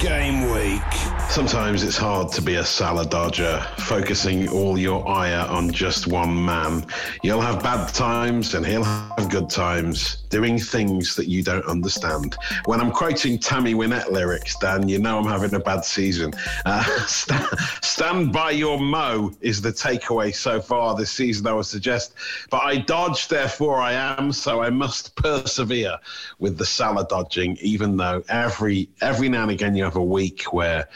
Game week. Sometimes it's hard to be a salad dodger, focusing all your ire on just one man. You'll have bad times and he'll have good times, doing things that you don't understand. When I'm quoting Tammy Wynette lyrics, Dan, you know I'm having a bad season. Uh, stand, stand by your mo is the takeaway so far this season, I would suggest. But I dodge, therefore I am, so I must persevere with the salad dodging, even though every every now and again you have a week where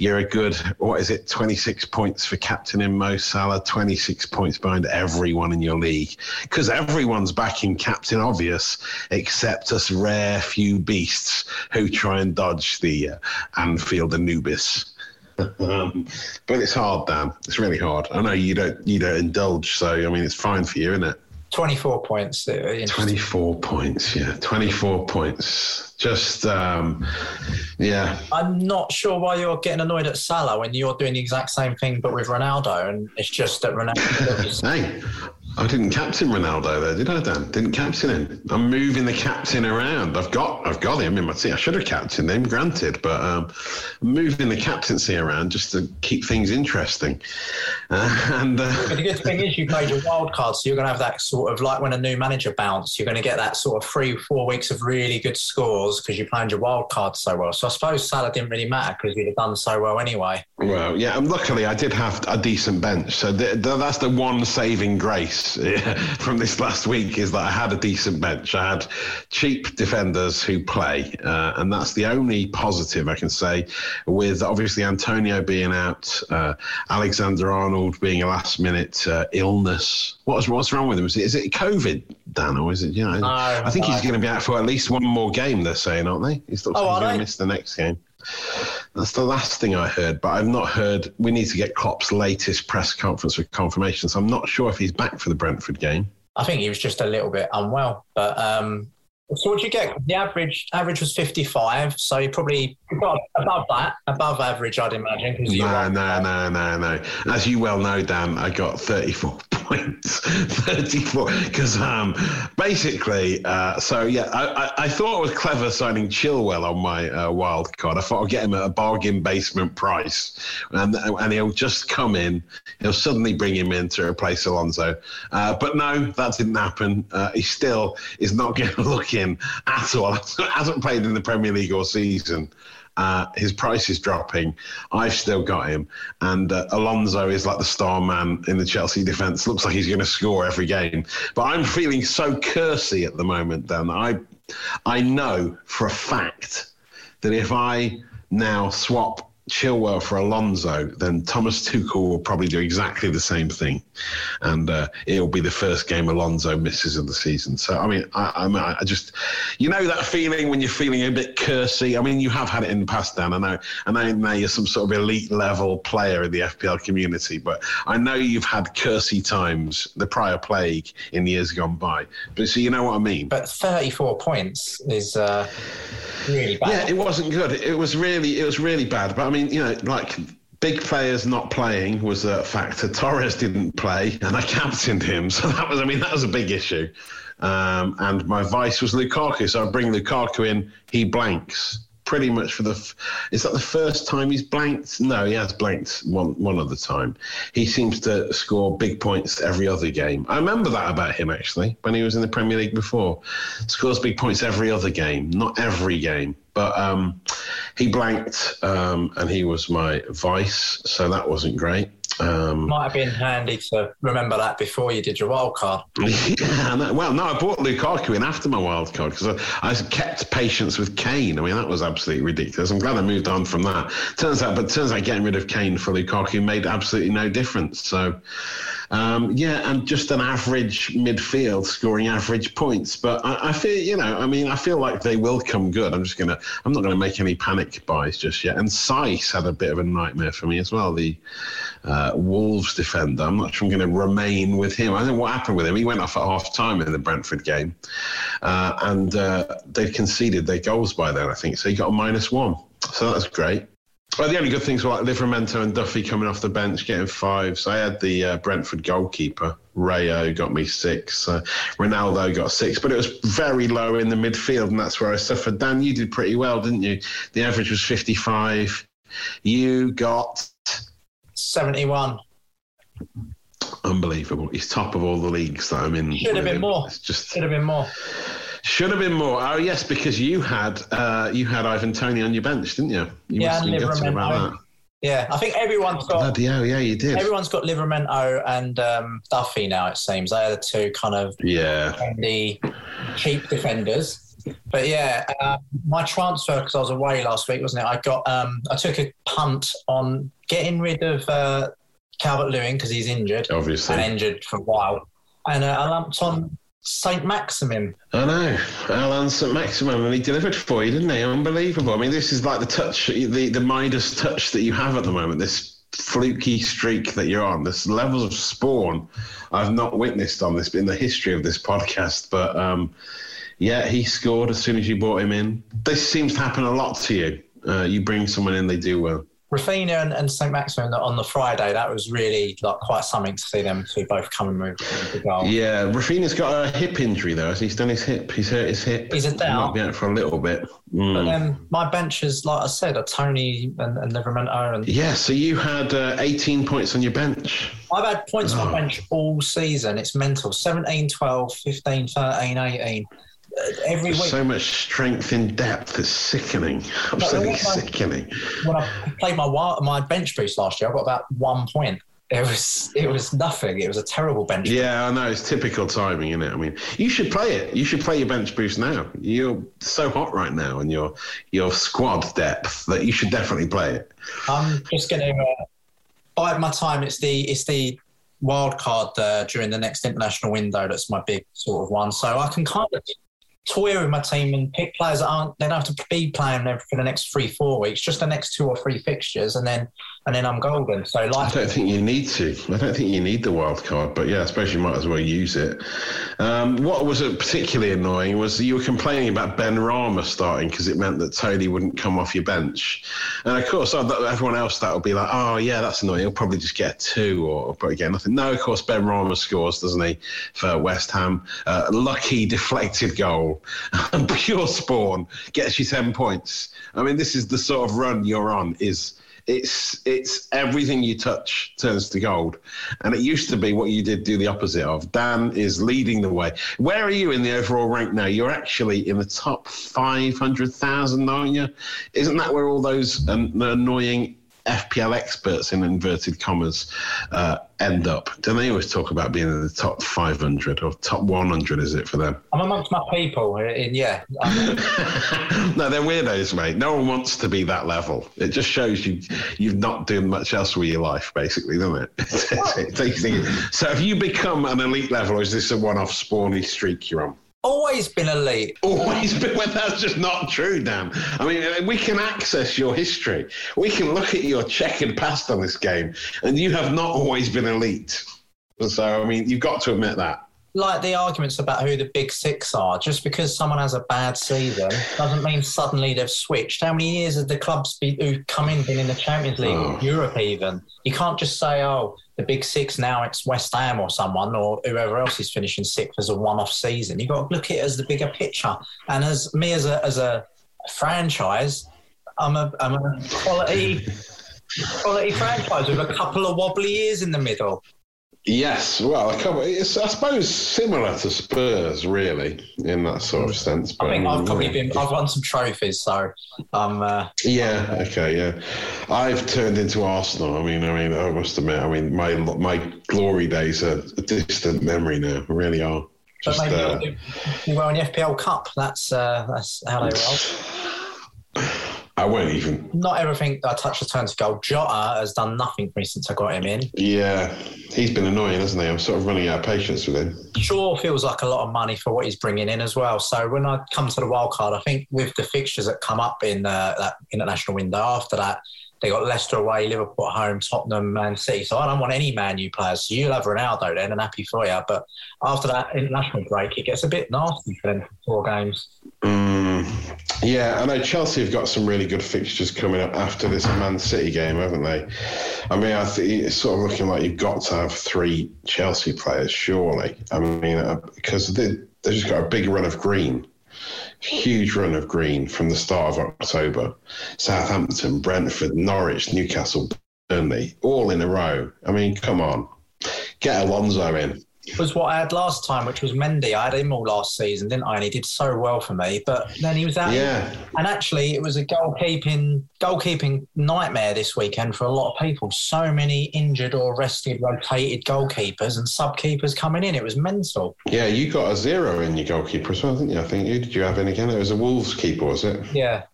you're a good, what is it, 26 points for captain in Mo Salah, 26 points behind everyone in your league. Because everyone's backing Captain Obvious, except us rare few beasts who try and dodge the uh, Anfield Anubis. um, but it's hard, Dan. It's really hard. I know you don't you don't indulge, so I mean it's fine for you, isn't it? 24 points. uh, 24 points, yeah, 24 points. Just, um, yeah, I'm not sure why you're getting annoyed at Salah when you're doing the exact same thing but with Ronaldo, and it's just that Ronaldo. Hey, I didn't captain Ronaldo there, did I, Dan? Didn't captain him. I'm moving the captain around. I've got, I've got him in my team. I should have captained him, granted, but um, moving the captaincy around just to keep things interesting. Uh, and uh, But the good thing is you played your wild card, so you're going to have that sort of like when a new manager bounce, you're going to get that sort of three, four weeks of really good scores because you planned your wild card so well. So I suppose Salah didn't really matter because you'd have done so well anyway. well, yeah, and luckily I did have a decent bench, so the, the, that's the one saving grace from this last week is that I had a decent bench. I had cheap defenders who play, uh, and that's the only positive I can say. With obviously Antonio being out, uh, Alexander Arnold being a last minute uh, illness. What's what's wrong with him? Is it, is it COVID, Dan, or is it? You know, No, I think he's going to be out for at least one more game. They're saying, aren't they? He's, Oh, he's going to miss the next game. That's the last thing I heard, but I've not heard. We need to get Klopp's latest press conference for confirmation. So I'm not sure if he's back for the Brentford game. I think he was just a little bit unwell. But um, so what you get? The average average was 55, so you probably got above that, above average, I'd imagine. No, no, no, no, no. As you well know, Dan, I got 34 points. 34. Because um, basically, uh, so yeah, I, I, I thought it was clever signing Chilwell on my uh, wild card. I thought I'd get him at a bargain basement price. And, and he'll just come in, he'll suddenly bring him in to replace Alonso. Uh, but no, that didn't happen. Uh, he still is not going to look in at all. Hasn't played in the Premier League all season. Uh, his price is dropping. I've still got him, and uh, Alonso is like the star man in the Chelsea defence. Looks like he's going to score every game. But I'm feeling so cursy at the moment, Dan. I, I know for a fact that if I now swap Chilwell for Alonso, then Thomas Tuchel will probably do exactly the same thing, and uh, it'll be the first game Alonso misses of the season. So I mean, I, I, I just, you know, that feeling when you're feeling a bit cursy. I mean, you have had it in the past, Dan. I know, I know now you're some sort of elite level player in the FPL community, but I know you've had cursy times, the prior plague in years gone by. But so you know what I mean. But 34 points is uh, really bad. Yeah, it wasn't good. It was really, it was really bad. But I mean, you know, like big players not playing was a factor. Torres didn't play, and I captained him, so that was, I mean, that was a big issue. Um, and my vice was Lukaku, so I bring Lukaku in. He blanks pretty much for the. Is that the first time he's blanked? No, he has blanked one one other time. He seems to score big points every other game. I remember that about him actually when he was in the Premier League before. Scores big points every other game, not every game. But um, he blanked, um, and he was my vice, so that wasn't great. Um, Might have been handy to remember that before you did your wild card. yeah, well, no, I bought Lukaku in after my wild card because I, I, kept patience with Kane. I mean, that was absolutely ridiculous. I'm glad I moved on from that. Turns out, but turns out getting rid of Kane for Lukaku made absolutely no difference. So, um, yeah, and just an average midfield scoring average points. But I, I, feel, you know, I mean, I feel like they will come good. I'm just gonna, I'm not gonna make any panic buys just yet. And Saiss had a bit of a nightmare for me as well. The uh, Wolves defender. I'm not sure I'm going to remain with him. I don't know what happened with him. He went off at half time in the Brentford game, uh, and uh, they conceded their goals by then. I think so. He got a minus one. So that's great. Well, the only good things were like Livramento and Duffy coming off the bench, getting fives. I had the uh, Brentford goalkeeper, Raya, got me six. Uh, Ronaldo got six, but it was very low in the midfield, and that's where I suffered. Dan, you did pretty well, didn't you? The average was 55. You got 71. Unbelievable. He's top of all the leagues that I'm in. Should have been more. It's just should have been more. Should have been more. Oh yes, because you had uh, you had Ivan Toney on your bench, didn't you? You yeah, must have about that. Yeah, I think everyone's got. Bloody hell, yeah, you did. Everyone's got Livramento and um, Duffy now. It seems they are the two kind of yeah the cheap defenders. But yeah, uh, my transfer because I was away last week, wasn't it? I got um, I took a punt on getting rid of uh, Calvert Lewin because he's injured, obviously, and injured for a while, and uh, I lumped on Saint Maximin. I know, Allan Saint Maximin, and he delivered for you, didn't he? Unbelievable. I mean, this is like the touch, the the Midas touch that you have at the moment. This fluky streak that you're on. This levels of spawn I've not witnessed on this in the history of this podcast, but. Um, yeah, he scored as soon as you brought him in. This seems to happen a lot to you. Uh, you bring someone in, they do well. Raphinha and, and St. Maximin on the Friday, that was really like quite something to see them two both come and move the goal. Yeah, Raphinha's got a hip injury though. He's done his hip. He's hurt his hip. He's a down. He might be out for a little bit. Mm. But then my bench is, like I said, a Toney and, and Livramento. And yeah, so you had uh, 18 points on your bench. I've had points oh. on my bench all season. It's mental. 17, 12, 15, 13, 18 every week. So much strength in depth. It's sickening. Absolutely sickening. When I played my my bench boost last year, I got about one point. It was it was nothing. It was a terrible bench. Yeah, I know. It's typical timing, isn't it? I mean, you should play it. You should play your bench boost now. You're so hot right now, and your your squad depth that you should definitely play it. I'm just going to uh, bide my time. It's the it's the wild card uh, during the next international window. That's my big sort of one. So I can kind of with my team and pick players that aren't they don't have to be playing them for the next three four weeks just the next two or three fixtures. And then and then I'm golden. So I don't think you need to. I don't think you need the wild card, but yeah, I suppose you might as well use it. Um, what was particularly annoying was you were complaining about Benrahma starting because it meant that Toney wouldn't come off your bench, and of course everyone else that would be like, oh yeah, that's annoying. He'll probably just get two or but again nothing. No, of course Benrahma scores, doesn't he, for West Ham? Uh, lucky deflected goal, pure spawn gets you ten points. I mean, this is the sort of run you're on. Is it's it's everything you touch turns to gold. And it used to be what you did do the opposite of. Dan is leading the way. Where are you in the overall rank now? You're actually in the top 500,000, aren't you? Isn't that where all those um, annoying FPL experts in inverted commas uh, end up? Don't they always talk about being in the top 500 or top 100? Is it for them? I'm amongst my people. In, yeah. no, they're weirdos, mate. No one wants to be that level. It just shows you you've not done much else with your life, basically, doesn't it? so, have you become an elite level, or is this a one-off spawny streak you're on? Always been elite. Always been. Well, that's just not true, Dan. I mean, uh, we can access your history. We can look at your checkered past on this game, and you have not always been elite. So, I mean, you've got to admit that like the arguments about who the big six are. Just because someone has a bad season doesn't mean suddenly they've switched. How many years have the clubs be, who come in been in the Champions League, oh. Europe even? You can't just say, oh, the big six now it's West Ham or someone or whoever else is finishing sixth as a one-off season. You've got to look at it as the bigger picture. And as me as a as a franchise, I'm a I'm a quality quality franchise with a couple of wobbly years in the middle. Yes, well, it's I suppose similar to Spurs, really, in that sort of sense. But, I think I've probably been I've won some trophies, so um. Uh, yeah. Okay. Yeah. I've turned into Arsenal. I mean, I mean, I must admit, I mean, my my glory days are a distant memory now. Really are. Just, but maybe uh, you, you were in the FPL Cup. That's uh, that's how they roll. I won't even. Not everything I touch the turn to gold. Jota has done nothing for me since I got him in. Yeah, he's been annoying, hasn't he? I'm sort of running out of patience with him. Sure feels like a lot of money for what he's bringing in as well. So when I come to the wild card, I think with the fixtures that come up in uh, that international window after that, they got Leicester away, Liverpool at home, Tottenham, Man City. So I don't want any Man U players. So you'll have Ronaldo then, and happy for you. But after that international break, it gets a bit nasty for them for four games. Mm, yeah, I know Chelsea have got some really good fixtures coming up after this Man City game, haven't they? I mean, I it's sort of looking like you've got to have three Chelsea players, surely. I mean, uh, because they, they've just got a big run of green huge run of green from the start of October. Southampton, Brentford, Norwich, Newcastle, Burnley, all in a row. I mean, come on, get Alonso in was what I had last time, which was Mendy. I had him all last season, didn't I? And he did so well for me. But then he was out. Yeah. And actually, it was a goalkeeping goalkeeping nightmare this weekend for a lot of people. So many injured or rested, rotated goalkeepers and sub keepers coming in. It was mental. Yeah, you got a zero in your goalkeeper as well, didn't you? I think you did. You have in again? It was a Wolves keeper, was it? Yeah.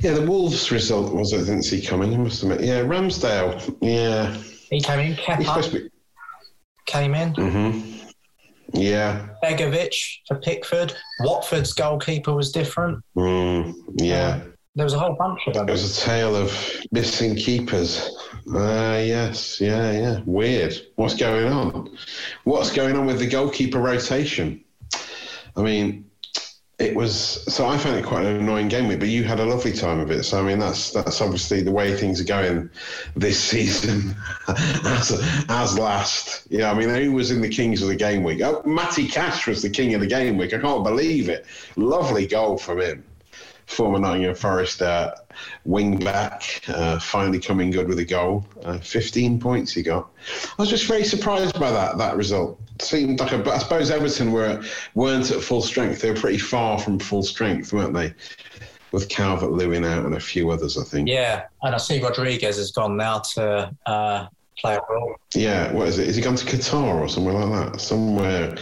Yeah, the Wolves result was I didn't see coming. Must admit. Yeah, Ramsdale. Yeah. He came in. Kepa came in. Mm-hmm. Yeah. Begovic for Pickford. Watford's goalkeeper was different. Mm, yeah. Uh, there was a whole bunch of them. It was a tale of missing keepers. Uh, yes, yeah, yeah. Weird. What's going on? What's going on with the goalkeeper rotation? I mean, it was so I found it quite an annoying game week, but you had a lovely time of it. So I mean, that's that's obviously the way things are going this season, as as last. Yeah, I mean, who was in the Kings of the game week? Oh, Matty Cash was the king of the game week. I can't believe it. Lovely goal from him former Nottingham Forest uh, wing back, uh, finally coming good with a goal. Uh, 15 points he got. I was just very surprised by that that result. Seemed like a, I suppose Everton were weren't at full strength. They were pretty far from full strength, weren't they? With Calvert Lewin out and a few others, I think. Yeah, and I see Rodriguez has gone now to uh, play a role. Yeah, what is it? Is he gone to Qatar or somewhere like that? Somewhere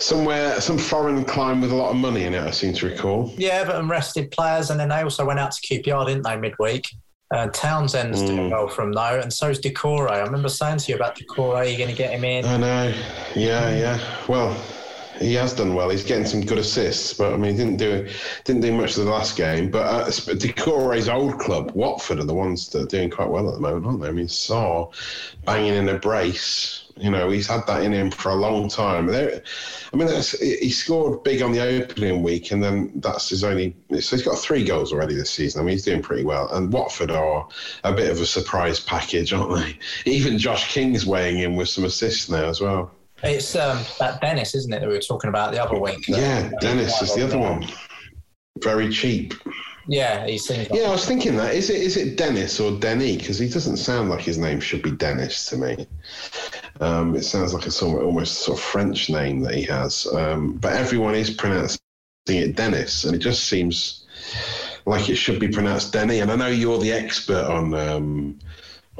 somewhere, some foreign climb with a lot of money in it. I seem to recall. Yeah, but rested players, and then they also went out to QPR, didn't they, midweek? Uh, Townsend's mm. doing well from though, and so's Doucouré. I remember saying to you about Doucouré. You're going to get him in. I know. Yeah, yeah. Well, he has done well. He's getting some good assists, but I mean, he didn't do didn't do much the last game. But uh, Doucouré's old club, Watford, are the ones that are doing quite well at the moment, aren't they? I mean, Sarr banging in a brace you know, he's had that in him for a long time. I mean, he scored big on the opening week, and then that's his only. So he's got three goals already this season. I mean, he's doing pretty well. And Watford are a bit of a surprise package, aren't they? Even Josh King's weighing in with some assists now as well. It's um, that Dennis, isn't it, that we were talking about the other week? Yeah, Dennis is the other one. Very cheap. Yeah, he seems. Like yeah, I was thinking that. Is it is it Dennis or Denny? Because he doesn't sound like his name should be Dennis to me. Um, it sounds like a sort of, almost sort of French name that he has. Um, but everyone is pronouncing it Dennis, and it just seems like it should be pronounced Denny. And I know you're the expert on um,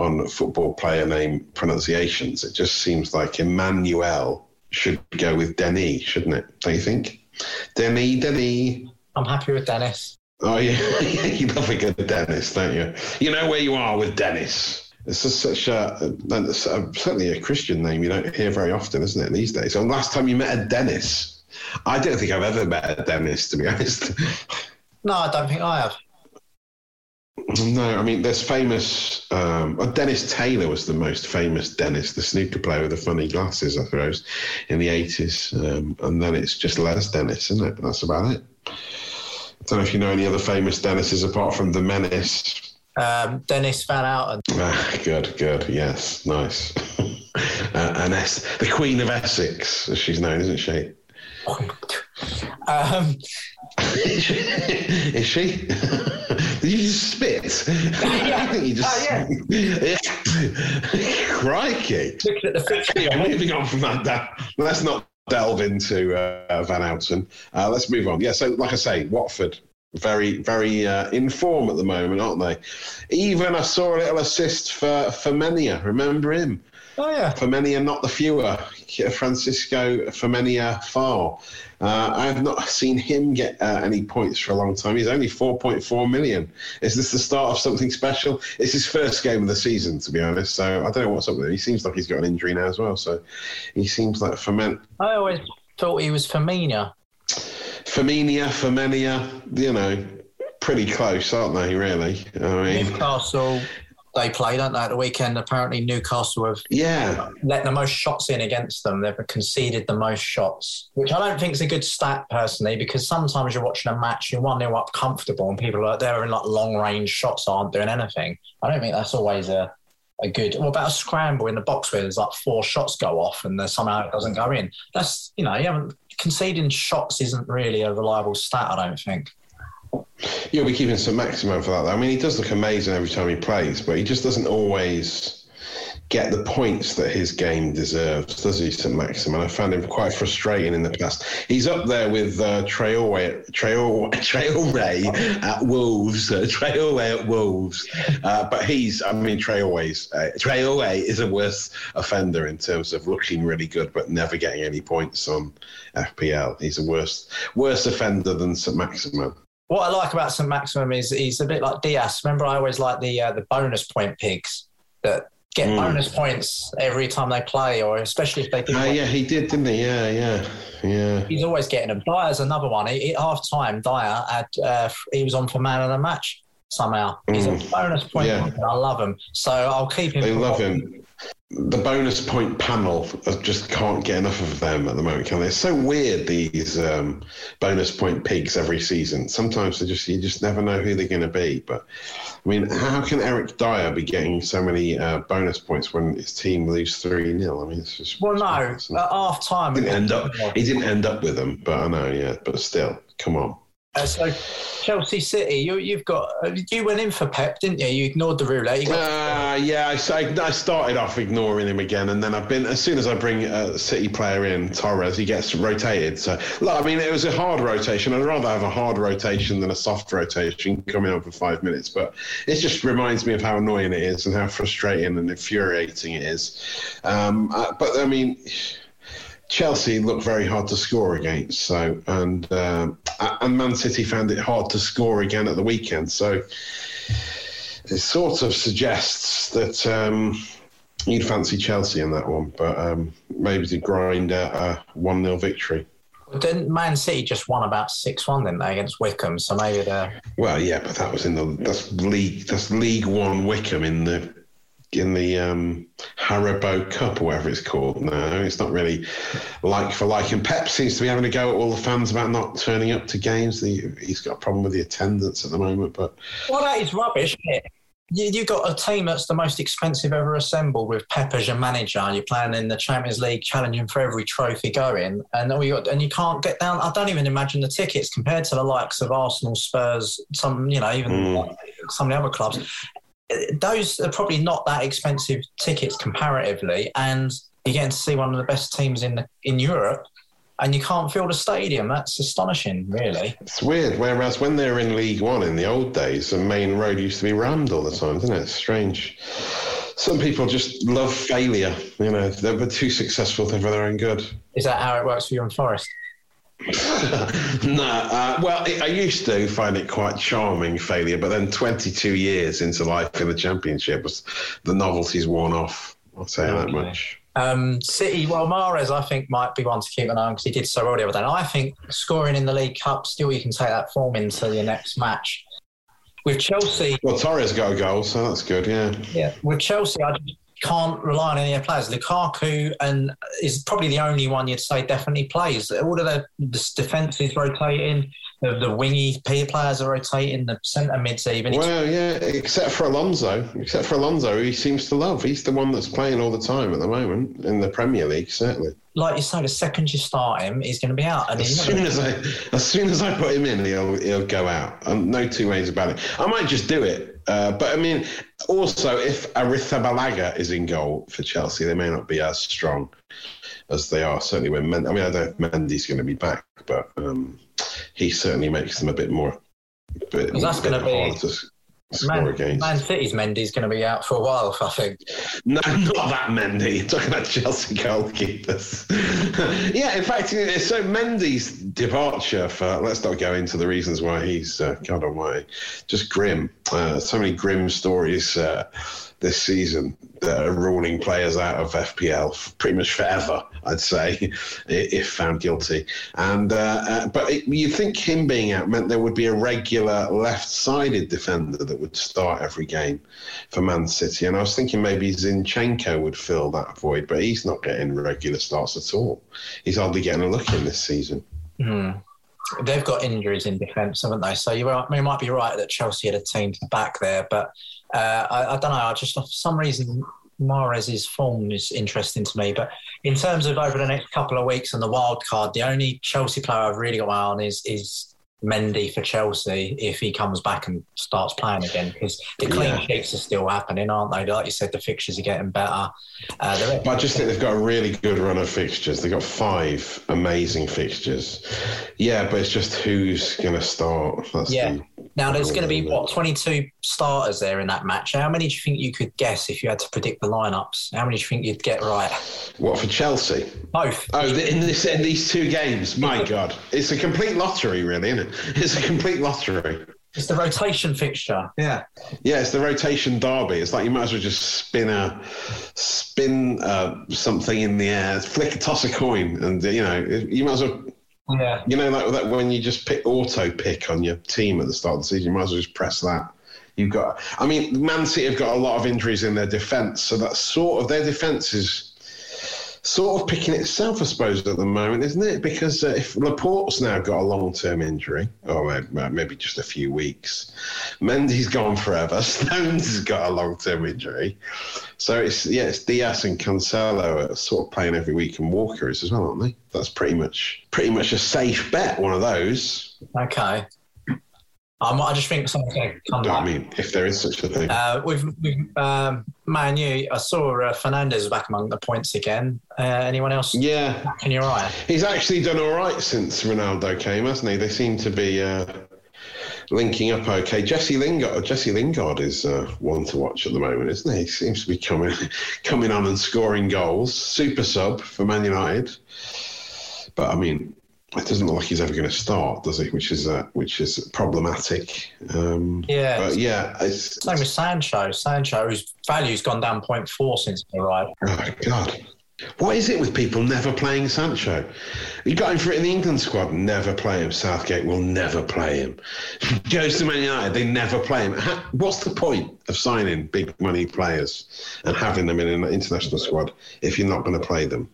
on football player name pronunciations. It just seems like Emmanuel should go with Denny, shouldn't it? Don't you think? Denny, Denny. I'm happy with Dennis. Oh yeah, you love a good Dennis, don't you? You know where you are with Dennis. It's just such a, a certainly a Christian name you don't hear very often, isn't it, these days? So last time you met a Dennis, I don't think I've ever met a Dennis, to be honest. No, I don't think I have. No, I mean, there's famous. Um, Dennis Taylor was the most famous Dennis, the snooker player with the funny glasses, I suppose, in the 80s. Um, and then it's just Les Dennis, isn't it? That's about it. I don't know if you know any other famous Dennises apart from the Menace. Um, Dennis Van Outen. Ah, good, good. Yes, nice. uh, and es- the Queen of Essex, as she's known, isn't she? Um, Is she? Did you just spit? I think you just. yeah Crikey. looking at the fixture, Anyway, moving on from that, that let's not delve into uh, Van Outen. Uh, let's move on. Yeah, so like I say, Watford very, very uh, in form at the moment, aren't they? Even I saw a little assist for Femenia. Remember him? Oh yeah. Femenia, not the fewer. Francisco Femenia Far. Uh, I have not seen him get uh, any points for a long time. He's only 4.4 million. Is this the start of something special? It's his first game of the season, to be honest. So I don't know what's up with him. He seems like he's got an injury now as well. So he seems like for Femen- I always thought he was Firmino. Femenia, Femenia, you know, pretty close, aren't they, really? I mean, Newcastle, they play, don't they, at the weekend? Apparently, Newcastle have yeah. let the most shots in against them. They've conceded the most shots, which I don't think is a good stat personally, because sometimes you're watching a match, you're one nil up comfortable, and people are they're in like long range shots aren't doing anything. I don't think that's always a a good. What about a scramble in the box where there's like four shots go off and there's somehow it doesn't go in? That's you know you haven't conceding shots isn't really a reliable stat. I don't think. You'll be keeping Saint Maximin for that. Though. I mean, he does look amazing every time he plays, but he just doesn't always get the points that his game deserves, does he, St. Maximin? I found him quite frustrating in the past. He's up there with uh, Traore, Traore, Traore at Wolves, uh, Traore at Wolves. Uh, but he's, I mean, Traore's, uh, Traore is a worse offender in terms of looking really good but never getting any points on FPL. He's a worse, worse offender than St. Maximin. What I like about St. Maximin is he's a bit like Dias. Remember, I always like the uh, the bonus point pigs that get Mm. bonus points every time they play, or especially if they. Oh, yeah, he did, didn't he? Yeah, yeah, yeah. He's always getting them. Dier's another one. He, at half time, Dyer had uh, he was on for man of the match somehow. He's a bonus point. Mm. Yeah. I love him, so I'll keep him. They love him. The bonus point panel I just can't get enough of them at the moment, can they? It's so weird these um, bonus point pigs every season. Sometimes they just you just never know who they're going to be. But I mean, how can Eric Dier be getting so many uh, bonus points when his team lose three 0 I mean, it's just Well, no, at half time. He didn't end up. He didn't end up with them, but I know, yeah. But still, come on. Uh, so Chelsea City, you, you've got uh, you went in for Pep, didn't you? You ignored the roulette. Got, Uh, yeah, I, I, I started off ignoring him again, and then I've been as soon as I bring a City player in, Torres, he gets rotated. So, look, I mean, it was a hard rotation. I'd rather have a hard rotation than a soft rotation coming on for five minutes. But it just reminds me of how annoying it is and how frustrating and infuriating it is. Um, uh, but I mean. Chelsea looked very hard to score against, so and um, and Man City found it hard to score again at the weekend. So it sort of suggests that um, you'd fancy Chelsea in that one, but um, maybe to grind out a one 0 victory. didn't Man City just won about six one, didn't they, against Wycombe? So maybe they're Well, yeah, but that was in the that's league that's League One Wycombe in the in the um, Haribo Cup or whatever it's called. now. it's not really like for like. And Pep seems to be having a go at all the fans about not turning up to games. The, he's got a problem with the attendance at the moment, but well, that is rubbish. Isn't it? You, you got a team that's the most expensive ever assembled with Pep as your manager. You're playing in the Champions League, challenging for every trophy going, and we got and you can't get down. I don't even imagine the tickets compared to the likes of Arsenal, Spurs, some you know even some of the other clubs. Those are probably not that expensive tickets comparatively, and you're getting to see one of the best teams in the, in Europe. and you can't fill the stadium. That's astonishing, really. It's weird. Whereas when they were in League One in the old days, the Maine Road used to be rammed all the time, didn't it? It's strange. Some people just love failure. You know, they were too successful for their own good. Is that how it works for you in Forest? no, uh, well, it, I used to find it quite charming failure, but then 22 years into life in the Championship, was the novelty's worn off. I'll say that Okay. much. Um, City, well, Mahrez, I think, might be one to keep an eye on because he did so well the other day. And I think scoring in the League Cup, still, you can take that form into your next match. With Chelsea, Well, Torres got a goal, so that's good. Yeah. yeah, with Chelsea, I just can't rely on any of the players. Lukaku and is probably the only one you'd say definitely plays. All of the, the defence is rotating, the, the wingy players are rotating, the centre mids even. Well, yeah, except for Alonso. Except for Alonso, he seems to love. He's the one that's playing all the time at the moment in the Premier League, certainly. like you say, the second you start him, he's going to be out. And As soon as I, as soon as I put him in, he'll he'll go out. Um, no two ways about it. I might just do it, uh, but I mean, also if Arrizabalaga is in goal for Chelsea, they may not be as strong as they are. Certainly when Men- I mean, I don't know if Mendy's going to be back, but um, he certainly makes them a bit more. Bit, that's be- harder to score Man. Man City's Mendy's going to be out for a while, I think. No, not that Mendy. You're talking about Chelsea goalkeepers. yeah, in fact, so Mendy's departure for, let's not go into the reasons why he's, uh, God almighty, just grim. Uh, so many grim stories uh, this season that are ruling players out of FPL pretty much forever, I'd say, if found guilty. And uh, uh, But it, you think him being out meant there would be a regular left sided defender that would start every game for Man City. And I was thinking maybe Zinchenko would fill that void, but he's not getting regular starts at all. He's hardly getting a look in this season. Hmm. They've got injuries in defence, haven't they? So you, are, you might be right that Chelsea had a team back there, but uh, I, I don't know. I just for some reason Mahrez' form is interesting to me. But in terms of over the next couple of weeks and the wild card, the only Chelsea player I've really got my eye on is is Mendy for Chelsea if he comes back and starts playing again because the clean Yeah. sheets are still happening, aren't they? Like you said, the fixtures are getting better. Uh, But I just think they've got a really good run of fixtures. They've got five amazing fixtures. Yeah, but it's just who's going to start. That's Yeah. the- Now there's going to be what 22 starters there in that match. How many do you think you could guess if you had to predict the lineups? How many do you think you'd get right? What for Chelsea? Both. Oh, in this in these two games, my God, it's a complete lottery, really, isn't it? It's a complete lottery. It's the rotation fixture. Yeah. Yeah, it's the rotation derby. It's like you might as well just spin a spin uh, something in the air, flick, toss a coin, and you know you might as well. Yeah. You know, like that when you just pick auto pick on your team at the start of the season, you might as well just press that. You've got. I mean, Man City have got a lot of injuries in their defence, so that sort of their defence is sort of picking itself, I suppose, at the moment, isn't it? Because uh, if Laporte's now got a long-term injury, or may- maybe just a few weeks, Mendy's gone forever. Stones has got a long-term injury, so it's yeah, it's Dias and Cancelo are sort of playing every week, and Walker is as well, aren't they? That's pretty much pretty much a safe bet. One of those. Okay. Um, I just think something's going to come I back. mean, if there is such a thing. Uh, with with um, Man U, I saw uh, Fernandes back among the points again. Uh, anyone else yeah, back in your eye? He's actually done all right since Ronaldo came, hasn't he? They seem to be uh, linking up okay. Jesse Lingard, Jesse Lingard is uh, one to watch at the moment, isn't he? He seems to be coming coming on and scoring goals. Super sub for Man United, but I mean, it doesn't look like he's ever going to start, does he? Which is uh, which is problematic. Um, Yeah. but yeah, it's Same with Sancho. Sancho, whose value's gone down 0.4 since he arrived. Oh God. What is it with people never playing Sancho? You got him for it in the England squad, never play him. Southgate will never play him. Goes to Man United, they never play him. What's the point of signing big money players and having them in an international squad if you're not going to play them?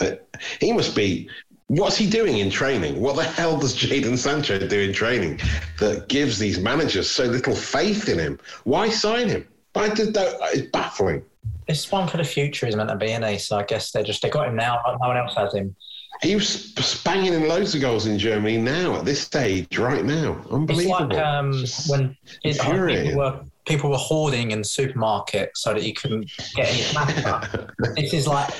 I- He must be. What's he doing in training? What the hell does Jadon Sancho do in training that gives these managers so little faith in him? Why sign him? I did that. It's baffling. It's one for the future, he's meant to be, isn't he? So I guess they just they got him now, but no one else has him. He was banging in loads of goals in Germany now at this stage, right now. Unbelievable. It's like um, when infuriating. people were people were hoarding in the supermarket so that you couldn't get any pasta. this is like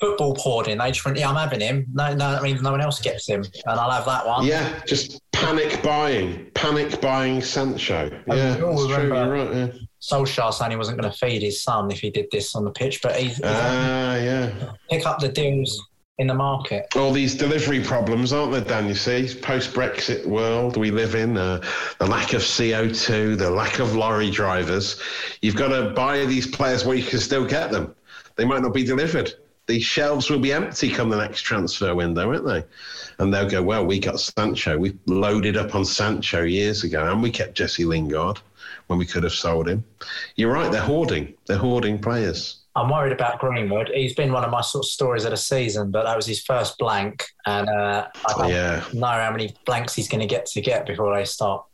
football hoarding. They just went, yeah, I'm having him. No, no, that means no one else gets him, and I'll have that one. Yeah, just panic buying, panic buying Sancho. Yeah, we that's true. You're right. Yeah. Solskjaer saying he wasn't going to feed his son if he did this on the pitch, but Ah, yeah. pick up the deals in the market. All these delivery problems, aren't there, Dan? You see, post Brexit world we live in, uh, the lack of CO2, the lack of lorry drivers. You've got to buy these players where you can still get them. They might not be delivered. These shelves will be empty come the next transfer window, won't they? And they'll go, well, we got Sancho. We loaded up on Sancho years ago, and we kept Jesse Lingard when we could have sold him. You're right, they're hoarding. They're hoarding players. I'm worried about Greenwood. He's been one of my sort of stories of the season, but that was his first blank, and uh, I don't Yeah. know how many blanks he's going to get to get before they start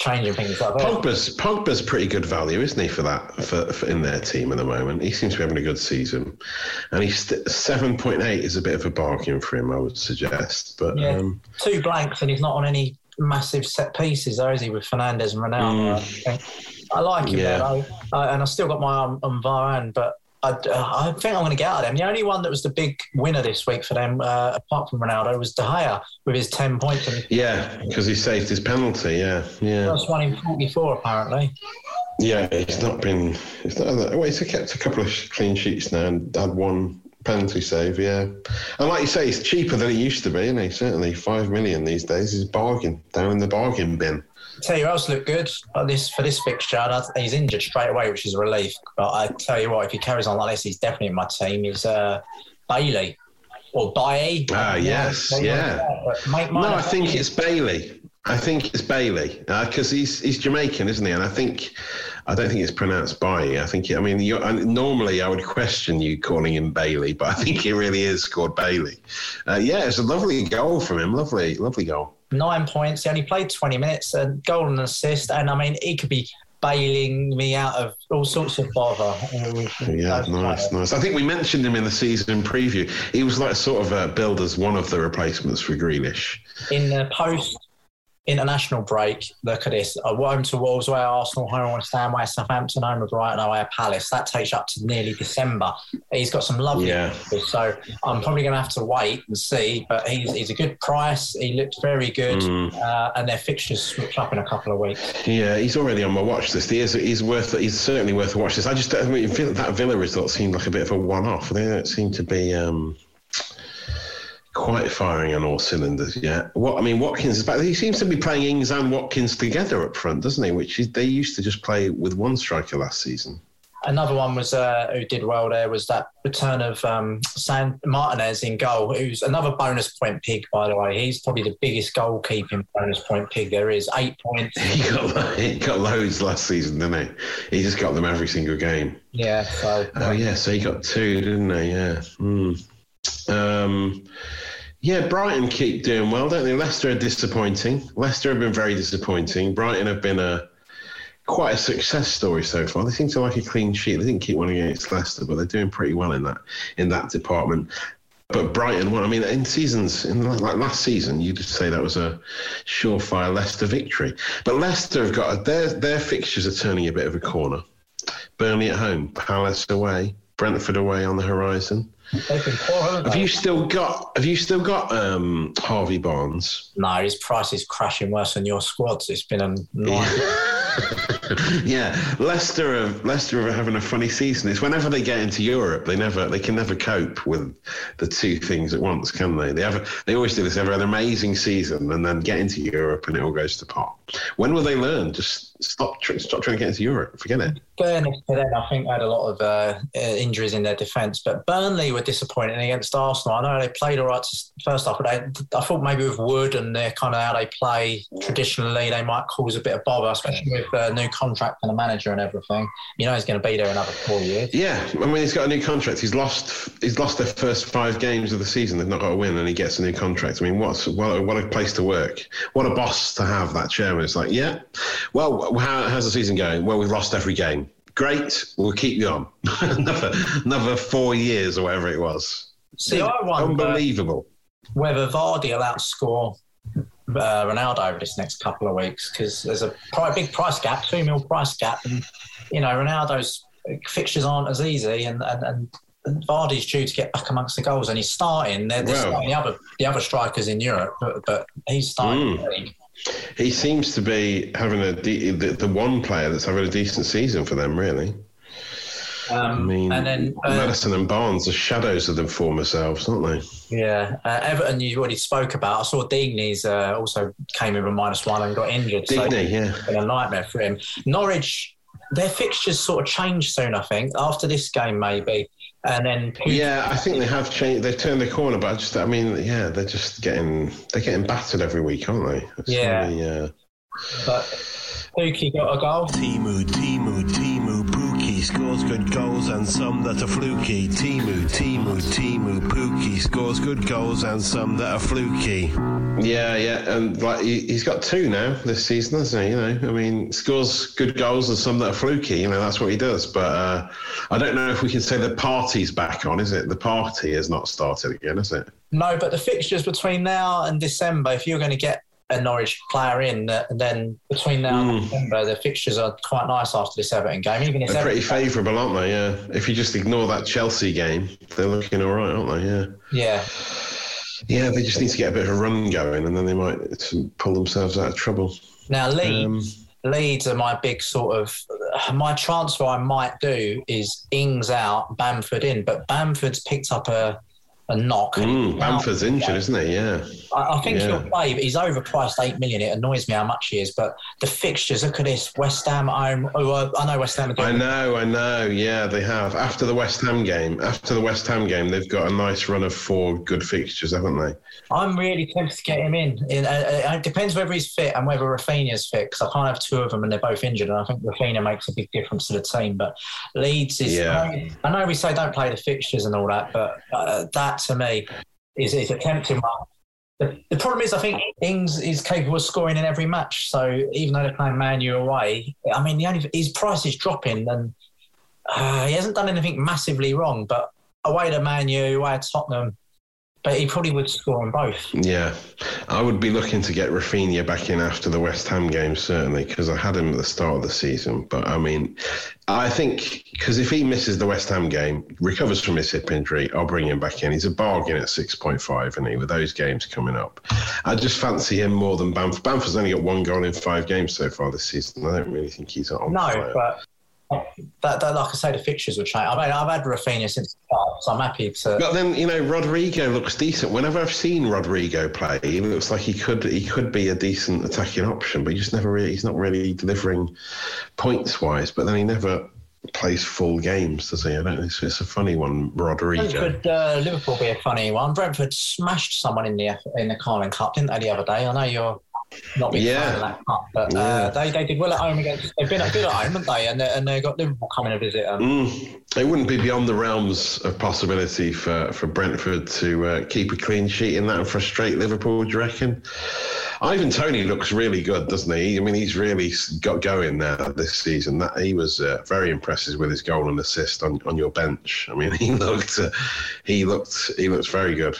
changing things like that. Pogba's Pogba's pretty good value, isn't he, for that for, for in their team at the moment? He seems to be having a good season, and he's seven point eight is a bit of a bargain for him, I would suggest. But Yeah. um, Two blanks, and he's not on any massive set pieces, though, is he? With Fernandes and Ronaldo, I. I like him, Mm. Yeah. though, uh, and I still got my arm on Varane, but. I, I think I'm going to get out of them. The only one that was the big winner this week for them, uh, apart from Ronaldo, was De Gea with his 10 points. And yeah, because he saved his penalty. Yeah, yeah, first one in 44, apparently. yeah. He's not been. He's not. Well, he's kept a couple of clean sheets now and had one penalty save. Yeah, and like you say, he's cheaper than he used to be, isn't he? Certainly, five million these days is a bargain down in the bargain bin. Tell you who else looked good uh, this for this fixture. He's injured straight away, which is a relief. But I tell you what, if he carries on like this, he's definitely in my team. Is uh, Bailey or Bailly? Ah, yes, yeah. No, I think it's Bailey. I think it's Bailey because he's he's Jamaican, isn't he? And I think I don't think it's pronounced Bailey. I think I mean normally I would question you calling him Bailey, but I think he really is called Bailey. Uh, yeah, it's a lovely goal from him. Lovely, lovely goal. Nine points. He only played 20 minutes, a goal and assist. And I mean, he could be bailing me out of all sorts of bother. Yeah, nice, nice. I think we mentioned him in the season preview. He was like sort of uh, billed as one of the replacements for Grealish. In the post international break, look at this. Home to Wolves, away Arsenal, home West Ham, away Southampton, home of Brighton, away Palace. That takes you up to nearly December. He's got some lovely Yeah. So I'm probably going to have to wait and see. But he's, he's a good price. He looked very good. Mm. Uh, and their fixtures switch up in a couple of weeks. Yeah, he's already on my watch list. He is. He's worth. He's certainly worth a watch list. I just I mean, that Villa result seemed like a bit of a one-off. They don't seem to be um, quite firing on all cylinders yet. What I mean, Watkins is back. He seems to be playing Ings and Watkins together up front, doesn't he? Which is, they used to just play with one striker last season. Another one was uh, who did well there was that return of um, San Martinez in goal, who's another bonus point pig, by the way. He's probably the biggest goalkeeping bonus point pig there is. Eight points. He got he got loads last season, didn't he? He just got them every single game. Yeah, so Oh yeah, so he got two, didn't he? Yeah. Mm. Um, yeah, Brighton keep doing well, don't they? Leicester are disappointing. Leicester have been very disappointing. Brighton have been a quite a success story so far. They seem to like a clean sheet. They didn't keep one against Leicester, but they're doing pretty well in that in that department. But Brighton, well, I mean, in seasons, in like last season, you'd say that was a surefire Leicester victory. But Leicester have got their their fixtures are turning a bit of a corner. Burnley at home, Palace away, Brentford away on the horizon. They've been poor, haven't Have they? you still got Have you still got um, Harvey Barnes? No, his price is crashing worse than your squad's. It's been a yeah, Leicester are Leicester are having a funny season. It's whenever they get into Europe, they never they can never cope with the two things at once, can they? They have they always do this. They have an amazing season and then get into Europe and it all goes to pot. When will they learn? Just stop tr- stop trying to get into Europe. Forget it. Burnley them, I think, they had a lot of uh, uh, injuries in their defence. But Burnley were disappointing against Arsenal. I know they played all right first half, but they, I thought maybe with Wood and their kind of how they play traditionally, they might cause a bit of bother, especially with a new contract and a manager and everything. You know, he's going to be there another four years. Yeah, I mean he's got a new contract. He's lost he's lost their first five games of the season. They've not got a win, and he gets a new contract. I mean, what's what a, what a place to work. What a boss to have. That chairman. It's like, yeah, well, how, how's the season going? Well, we've lost every game. Great, we'll keep you on another another four years or whatever it was. See, I wonder Unbelievable. whether Vardy will outscore uh, Ronaldo over this next couple of weeks because there's a pri- big price gap, two mil price gap, and you know Ronaldo's fixtures aren't as easy, and and, and Vardy's due to get back amongst the goals, and he's starting. They're, they're Well- starting the other the other strikers in Europe, but, but he's starting. Mm. He seems to be having a de- the, the one player that's having a decent season for them, really. I Um, mean, and then uh, Maddison and Barnes are shadows of their former selves, aren't they? yeah, uh, Everton you already spoke about. I saw Digne's uh, also came in with minus one and got injured. so yeah. it's been a nightmare for him. Norwich, their fixtures sort of change soon. I think after this game maybe, and then Yeah, I think they have changed. They've turned the corner, but I just, I mean, yeah, they're just getting they're getting battered every week, aren't they? It's Yeah. really, uh, but Pukki got a goal. Teemu, Teemu, Teemu, Pukki scores good goals and some that are fluky. Teemu, Teemu, Teemu, Pukki scores good goals and some that are fluky. yeah, yeah, and like he, he's got two now this season, hasn't he? You know, I mean, scores good goals and some that are fluky. You know, that's what he does. But uh, I don't know if we can say the party's back on. Is it? The party has not started again, is it? No, but the fixtures between now and December, if you're going to get a Norwich player in, uh, then between now and December, the fixtures are quite nice after this Everton game. Even if They're pretty favourable, aren't they? Yeah. If you just ignore that Chelsea game, they're looking all right, aren't they? Yeah. yeah, Yeah, they just need to get a bit of a run going, and then they might pull themselves out of trouble. Now Leeds, Leeds are my big sort of my transfer. I might do is Ings out, Bamford in, but Bamford's picked up a a knock. Mm, Bamford's injured, isn't he? Yeah. I, I think Yeah. he'll play, but he's overpriced eight million. It annoys me how much he is. But the fixtures, look at this: West Ham at home. Oh, uh, I know West Ham are I know, I know. Yeah, they have. After the West Ham game, after the West Ham game, they've got a nice run of four good fixtures, haven't they? I'm really tempted to get him in. in uh, uh, it depends whether he's fit and whether Raphinha's fit because I can't have two of them and they're both injured. And I think Raphinha makes a big difference to the team. But Leeds is. Yeah. I know we say don't play the fixtures and all that, but uh, that to me is, is a tempting one. The, problem is, I think Ings is capable of scoring in every match. So even though they're playing Man U away, I mean, the only his price is dropping, and uh, he hasn't done anything massively wrong. But away to Man U, away to Tottenham, but he probably would score on both. Yeah, I would be looking to get Raphinha back in after the West Ham game, certainly, because I had him at the start of the season. But I mean, I think because if he misses the West Ham game, recovers from his hip injury, I'll bring him back in. He's a bargain at 6.5, isn't he, with those games coming up? I just fancy him more than Bamford. Bamford's only got one goal in five games so far this season. I don't really think he's on No, fire. but that, that, like I say, the fixtures will change. I mean, I've had Raphinha since the start, so I'm happy to. But then you know Rodrigo looks decent. Whenever I've seen Rodrigo play, he looks like he could he could be a decent attacking option, but he just never really he's not really delivering points wise. But then he never plays full games, does he? I don't. It's, it's a funny one, Rodrigo. Brentford, uh, Liverpool be a funny one. Brentford smashed someone in the in the Carling Cup, didn't they, the other day? I know you're not big Yeah. fan of that but Yeah. uh, they, they did well at home against. They've been good at home, haven't they? And they, and they got Liverpool coming to visit them. Mm, it wouldn't be beyond the realms of possibility for, for Brentford to uh, keep a clean sheet in that and frustrate Liverpool, do you reckon? Ivan Toney looks really good, doesn't he? I mean, he's really got going now this season. That He was uh, very impressive with his goal and assist on, on your bench. I mean, he looked, uh, he looked, he looks very good.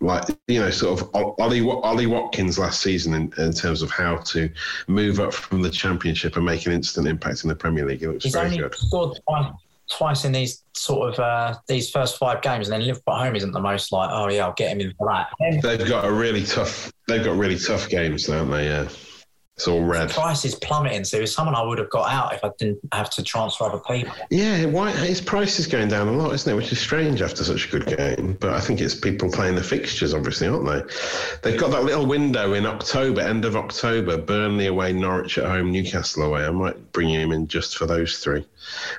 Like you know, sort of Ollie Ollie Watkins last season in, in terms of how to move up from the Championship and make an instant impact in the Premier League. He looks He's very only good. scored twice, twice in these sort of uh, these first five games, and then Liverpool at home isn't the most like, oh yeah, I'll get him in for that. They've got a really tough. They've got really tough games, don't they? Yeah, it's all red. price is plummeting, so he's someone I would have got out if I didn't have to transfer other people. Yeah, why his price is going down a lot, isn't it? Which is strange after such a good game. But I think it's people playing the fixtures, obviously, aren't they? They've got that little window in October, end of October, Burnley away, Norwich at home, Newcastle away. I might bring him in just for those three,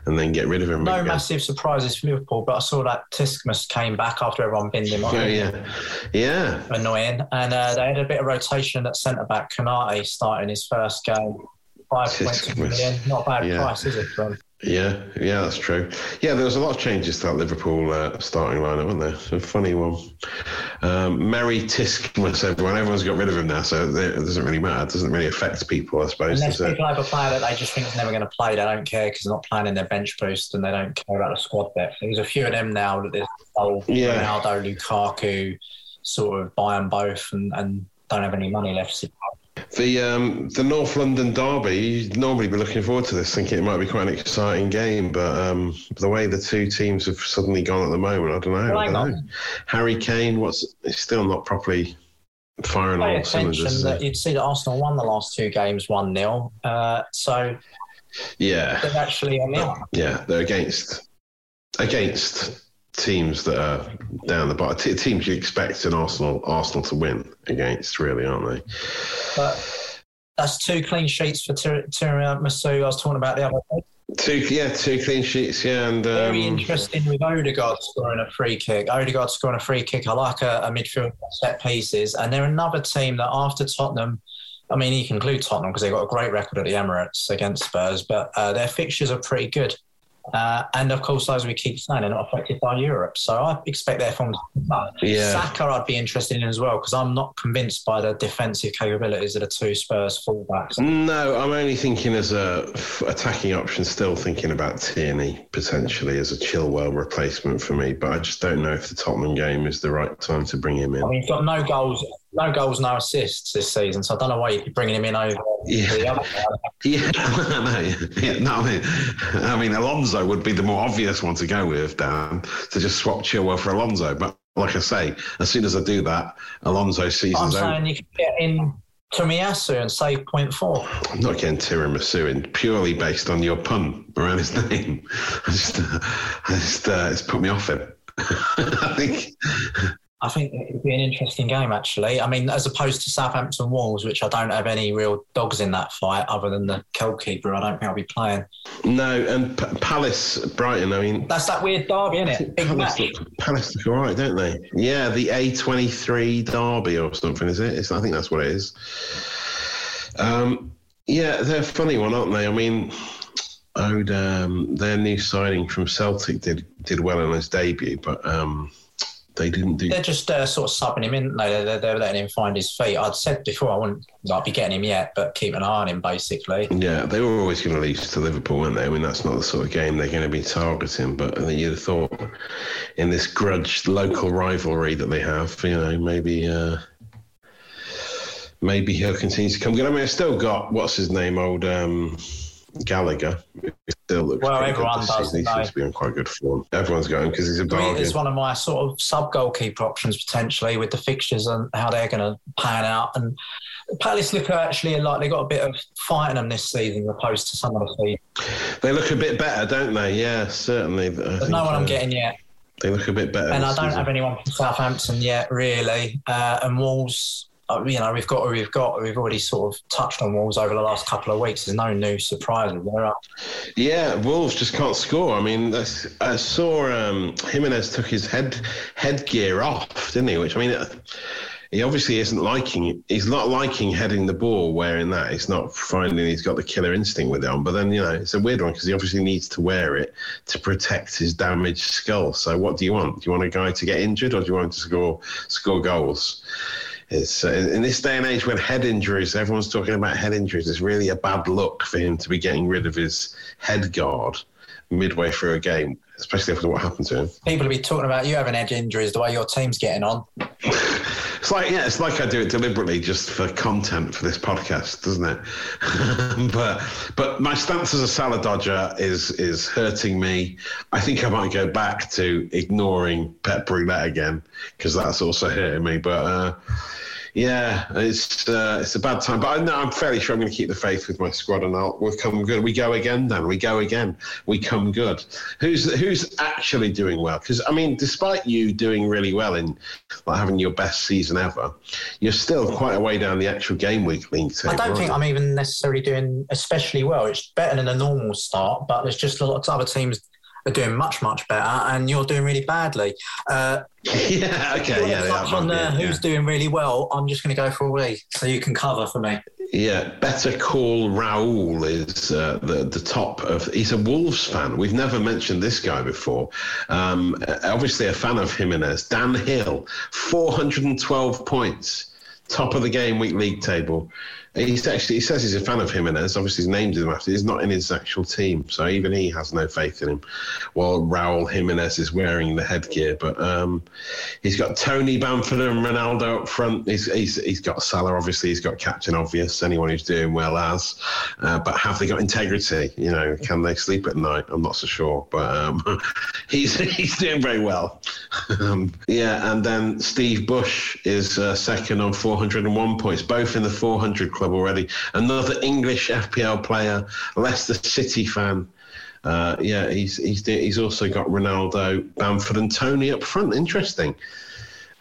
and then get rid of him. No again. massive surprises for Liverpool, but I saw that Tiskmus came back after everyone binned him. Oh yeah, yeah. Annoying. And uh, they had a bit of rotation at centre back. Konate starting his first game. 5.2 Tiskmus. million. Not bad Yeah. price, is it? him? Yeah, yeah, that's true. Yeah, there was a lot of changes to that Liverpool uh, starting lineup, wasn't there? A funny one. Um, Merry Tiskmus, everyone. Everyone's got rid of him now, so it doesn't really matter. It doesn't really affect people, I suppose. Unless people have a player that they just think is never going to play, they don't care because they're not playing in their bench boost and they don't care about the squad depth. There's a few of them now that there's old Yeah. Ronaldo, Lukaku, sort of buy them both and, and don't have any money left. The um, the North London derby. You'd normally be looking forward to this, thinking it might be quite an exciting game, but um, the way the two teams have suddenly gone at the moment, I don't know. I don't know. Harry Kane, what's still not properly firing Pay on all cylinders. that you'd see that Arsenal won the last two games 1 0. Uh, so Yeah, they're actually the up. yeah, they're against against teams that are down the bottom. T- teams you expect an Arsenal Arsenal to win against, really, aren't they? But that's two clean sheets for Tiramisu. I was talking about the other day. Two, yeah, two clean sheets, yeah, and um, Very interesting with Odegaard scoring a free kick. Odegaard scoring a free kick. I like a, a midfield set pieces. And they're another team that after Tottenham, I mean, you can include Tottenham because they've got a great record at the Emirates against Spurs, but uh, their fixtures are pretty good. Uh, and of course, as we keep saying, they're not affected by Europe. So I expect their form to. Yeah. Saka, I'd be interested in as well because I'm not convinced by the defensive capabilities of the two Spurs fullbacks. No, I'm only thinking as a f- attacking option. Still thinking about Tierney potentially as a Chilwell replacement for me, but I just don't know if the Tottenham game is the right time to bring him I in. mean, he's got no goals, no goals, no assists this season. So I don't know why you're bringing him in over Yeah. the. Yeah, no, yeah, no, I mean, I mean, Alonso would be the more obvious one to go with, Dan, to just swap Chilwell for Alonso. But like I say, as soon as I do that, Alonso seasons. I'm season's over. saying you can get in Tomiyasu and save point four. I'm not getting tiramisu in purely based on your pun around his name. I just, I just, uh, it's put me off him. I think. I think it would be an interesting game, actually. I mean, as opposed to Southampton Wolves, which I don't have any real dogs in that fight other than the goalkeeper, I don't think I'll be playing. No, and P- Palace, Brighton. I mean, That's that weird derby, isn't it? Big Palace match. look, Palace look all right, don't they? Yeah, the A23 derby or something, is it? It's, I think that's what it is. Um, yeah, they're a funny one, aren't they? I mean, Ode, um, their new signing from Celtic did did well in his debut, but um, they didn't do. They're just uh, sort of subbing him in. No, they're, they're letting him find his feet. I'd said before I wouldn't like, be getting him yet, but keep an eye on him, basically. Yeah, they were always going to lose to Liverpool, weren't they? I mean, that's not the sort of game they're going to be targeting. But I think you'd have thought in this grudged local rivalry that they have, you know, maybe uh, maybe he'll continue to come good. I mean, I've still got what's his name, old um, Gallagher. Still looks Well, good everyone this does, season. He seems to be on quite good form. Everyone's going because he's a bargain. it's one of my sort of sub goalkeeper options potentially with the fixtures and how they're going to pan out. And Palace look actually like they got a bit of fight in them this season, opposed to some of the season. They look a bit better, don't they? Yeah, certainly. There's no one I'm getting yet. They look a bit better. and I don't season. have anyone from Southampton yet, really. Uh, and Wolves, you know, we've got we've got. We've already sort of touched on Wolves over the last couple of weeks. There's no new surprises. They're up. Yeah, Wolves just can't score. I mean, that's, I saw um, Jimenez took his head headgear off, didn't he? Which I mean, uh, he obviously isn't liking. He's not liking heading the ball wearing that. He's not finding he's got the killer instinct with it on. But then you know, it's a weird one because he obviously needs to wear it to protect his damaged skull. So what do you want? Do you want a guy to get injured or do you want him to score score goals? It's uh, in this day and age when head injuries, everyone's talking about head injuries. It's really a bad look for him to be getting rid of his head guard midway through a game, especially after what happened to him. People will be talking about you having edge injuries, the way your team's getting on. It's like yeah, it's like I do it deliberately just for content for this podcast, doesn't it? but but my stance as a salad dodger is is hurting me. I think I might go back to ignoring Pep Roulette again because that's also hurting me. But uh, yeah, it's uh, it's a bad time. But I know I'm fairly sure I'm going to keep the faith with my squad, and I'll we'll come good. We go again, then We go again. We come good. Who's who's actually doing well? Because I mean, despite you doing really well in like having your best season ever, you're still quite a way down the actual game week league table. I don't think? I'm even necessarily doing especially well. It's better than a normal start, but there's just a lot of other teams are doing much, much better, and you're doing really badly. Uh, yeah. Okay. Yeah. touch yeah, on yeah, uh, who's yeah. doing really well. I'm just going to go for a week, so you can cover for me. Yeah, Better Call Raoul is uh, the the top of. He's a Wolves fan. We've never mentioned this guy before. Um, obviously, a fan of Jimenez. Dan Hill, 412 points, top of the game week league table. He's actually he says he's a fan of Jimenez. Obviously, he's named him after. He's not in his actual team, so even he has no faith in him. While Raul Jimenez is wearing the headgear, but um, he's got Toney Bamford and Ronaldo up front. He's, he's he's got Salah. Obviously, he's got Captain Obvious. Anyone who's doing well has. Uh, but have they got integrity? You know, can they sleep at night? I'm not so sure. But um, he's he's doing very well. um, yeah, and then Steve Bush is uh, second on 401 points, both in the 400 club already. Another English FPL player, Leicester City fan. Uh, yeah, he's he's he's also got Ronaldo, Bamford, and Toney up front. Interesting.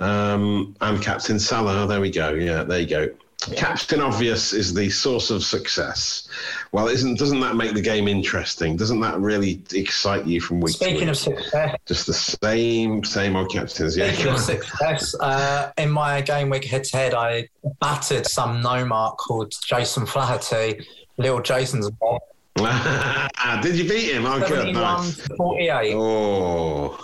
Um, and Captain Salah. There we go. Yeah, there you go. Captain Obvious is the source of success. Well, isn't doesn't that make the game interesting? Doesn't that really excite you from week Speaking to week? of success, Just the same same old captains. Yeah, Speaking of success, uh, in my game week head to head, I battered some no mark called Jason Flaherty. Little Jason's mob. Did you beat him? Oh, good, 71 nice. 48. Oh,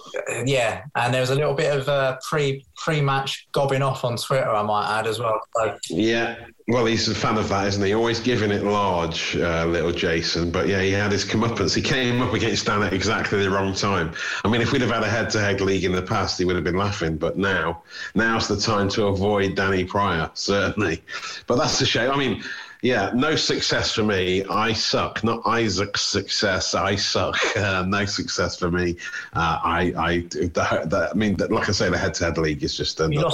Yeah, and there was a little bit of uh, pre pre match gobbing off on Twitter, I might add as well. So, yeah. Well, he's a fan of that, isn't he? Always giving it large, uh, little Jason. But yeah, he had his comeuppance. He came up against Dan at exactly the wrong time. I mean, if we'd have had a head-to-head league in the past, he would have been laughing. But now, now's the time to avoid Danny Pryor, certainly. But that's a shame. I mean, yeah, no success for me. I suck. Not Isaac's success. I suck. Uh, no success for me. Uh, I, I, the, the, I mean, like I say, the head-to-head league is just another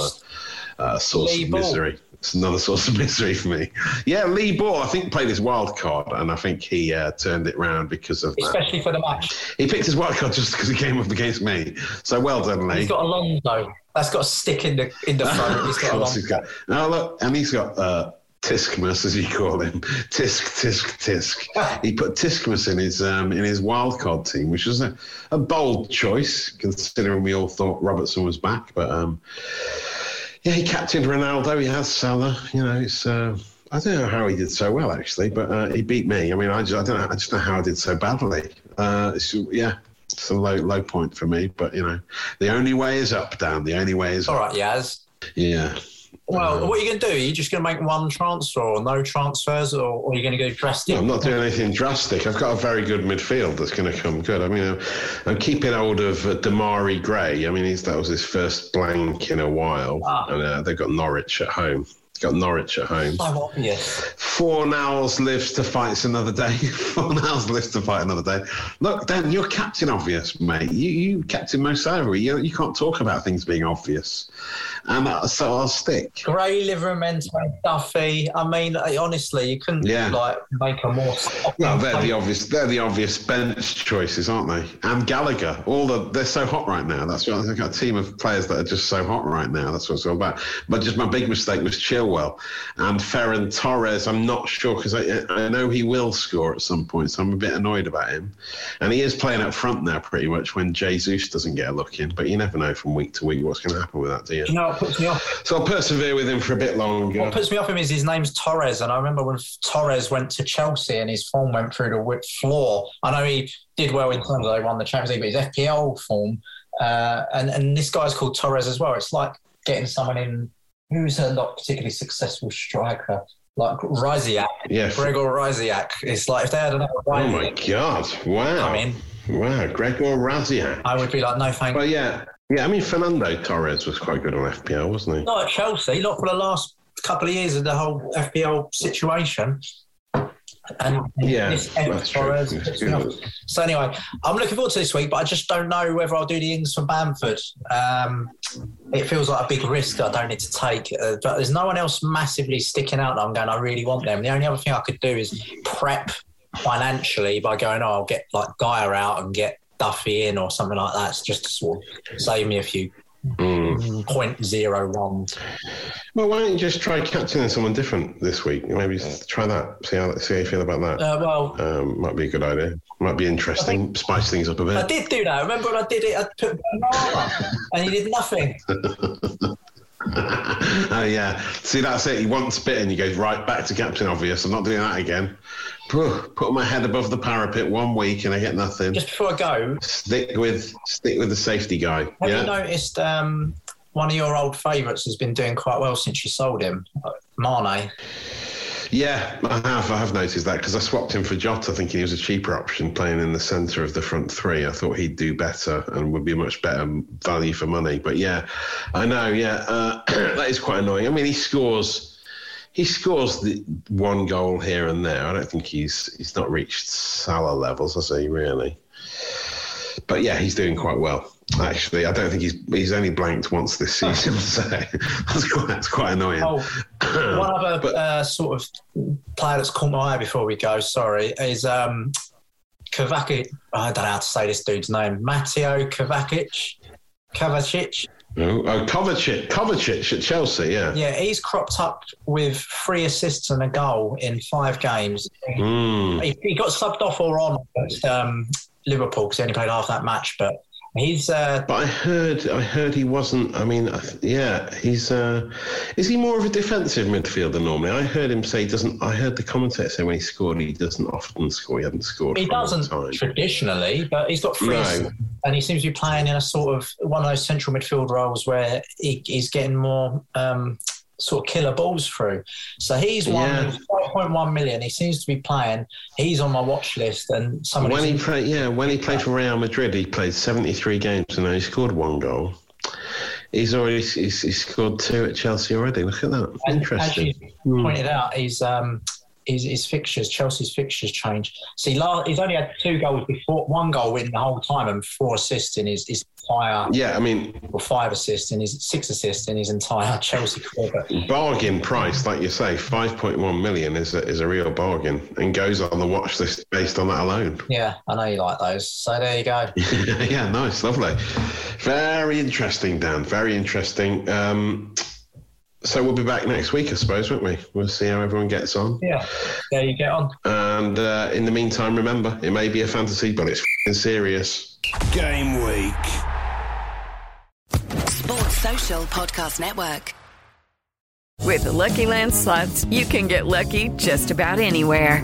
uh, source Lee of Ball. misery. It's another source of misery for me. Yeah, Lee Ball, I think, played his wild card, and I think he uh, turned it round because of that. especially for the match. He picked his wild card just because he came up against me. So well done, Lee. He's got Alonso. That's got a stick in the in the front. He's got course Alonso. he's got. No, look, and he's got uh, Tiskmas, as you call him, Tisk, Tisk, Tisk. he put Tiskmas in his um, in his wild card team, which was a, a bold choice considering we all thought Robertson was back. But um, yeah, he captained Ronaldo. He has Salah. You know, it's. Uh, I don't know how he did so well actually, but uh, he beat me. I mean, I just I don't know. I just know how I did so badly. Uh, yeah. It's a low low point for me, but you know, the only way is up, Dan. The only way is All up. right, Yaz. Yeah. Well, what are you going to do? Are you just going to make one transfer or no transfers, or, or are you going to go drastic? No, I'm not doing anything drastic. I've got a very good midfield that's going to come good. I mean, I'm, I'm keeping hold of uh, Demarai Gray. I mean, he's, that was his first blank in a while, Ah. and uh, they've got Norwich at home. Got Norwich at home. So obvious. Fornals lives to fight another day. Fornals lives to fight another day. Look, Dan, you're captain obvious, mate. You, you captain most over. You, you can't talk about things being obvious, and uh, so I'll stick. Gray, Livramento, Duffy. I mean, honestly, you couldn't Yeah. like make a more. Well, they're the obvious. They're the obvious bench choices, aren't they? And Gallagher. All the they're so hot right now. That's what I've got a team of players that are just so hot right now. That's what it's all about. But just my big mistake was Chilwell and Ferran Torres. I'm not sure because I I know he will score at some point, so I'm a bit annoyed about him. And he is playing up front now, pretty much when Jesus doesn't get a look in. But you never know from week to week what's going to happen with that, do you? You know what puts me off? So I'll persevere with him for a bit longer. What puts me off him is his name's Torres, and I remember when Torres went to Chelsea and his form went through the whip floor. I know he did well in terms of they won the Champions League, but his FPL form, uh, and and this guy's called Torres as well. It's like getting someone in who's a not particularly successful striker. Like Rasiak, Yeah. Gregor Rasiak. It's like if they had another Oh my God! Wow. I mean, Wow, Gregor Rasiak. I would be like, no, thank But yeah, yeah. I mean, Fernando Torres was quite good on FPL, wasn't he? Not at Chelsea, not for the last couple of years of the whole FPL situation. And Yeah. Torres It's puts me off. good. So anyway, I'm looking forward to this week, but I just don't know whether I'll do the ins for Bamford. Um, it feels like a big risk I don't need to take. Uh, but there's no one else massively sticking out that I'm going, I really want them. The only other thing I could do is prep financially by going, oh, I'll get like Gaia out and get Duffy in or something like that, It's just to sort of save me a few Mm. point zero ones. Well, why don't you just try captaining someone different this week? Maybe try that. See how see how you feel about that. Uh, well, Um, might be a good idea. Might be interesting. Spice things up a bit. I did do that. Remember when I did it? I put banana and he did nothing. oh yeah. See, that's it. He wants bit and he goes right back to Captain Obvious. I'm not doing that again. Put my head above the parapet one week and I get nothing. Just before I go, Stick with stick with the safety guy. have yeah. you noticed um, one of your old favourites has been doing quite well since you sold him, Mane? Yeah, I have. I have noticed that because I swapped him for Jota, thinking he was a cheaper option playing in the centre of the front three. I thought he'd do better and would be much better value for money. But yeah, I know. Yeah, uh, that is quite annoying. I mean, he scores. He scores the one goal here and there. I don't think he's he's not reached Salah levels, has he? Really? But yeah, he's doing quite well. Actually, I don't think he's he's only blanked once this season, so that's quite, that's quite annoying. Oh, one other but, uh, sort of player that's caught my eye before we go, sorry, is um, Kovacic. I don't know how to say this dude's name. Mateo Kovacic. Kovacic. Oh, oh Kovacic, Kovacic at Chelsea, yeah. Yeah, he's cropped up with three assists and a goal in five games. Mm. He, he, got subbed off or on against um, Liverpool because he only played half that match, but He's. Uh, but I heard, I heard he wasn't. I mean, yeah, he's. Uh, is he more of a defensive midfielder normally? I heard him say he doesn't. I heard the commentator say when he scored, he doesn't often score. He hadn't scored. He doesn't traditionally, but he's got three, no. and he seems to be playing in a sort of one of those central midfield roles where he, he's getting more. Um, sort of killer balls through. So he's won yeah. 5.1 million. He seems to be playing. He's on my watch list. And somebody when he played, yeah, when he played for Real Madrid, he played 73 games and he scored one goal. He's already he's, he's scored two at Chelsea already. Look at that. Interesting. As you pointed out, he's um, his, his fixtures, Chelsea's fixtures change. See, last, he's only had two goals before, one goal in the whole time, and four assists in his, his entire. Yeah, I mean, or five assists in his six assists in his entire Chelsea career. Bargain price, like you say, five point one million is a, is a real bargain, and goes on the watch list based on that alone. Yeah, I know you like those. So there you go. yeah, nice, lovely, very interesting, Dan. Very interesting. Um, so we'll be back next week, I suppose, won't we? We'll see how everyone gets on. Yeah, there you get on. And uh, in the meantime, remember, it may be a fantasy, but it's serious. Game week. Sports Social Podcast Network. With the Lucky Land slots, you can get lucky just about anywhere.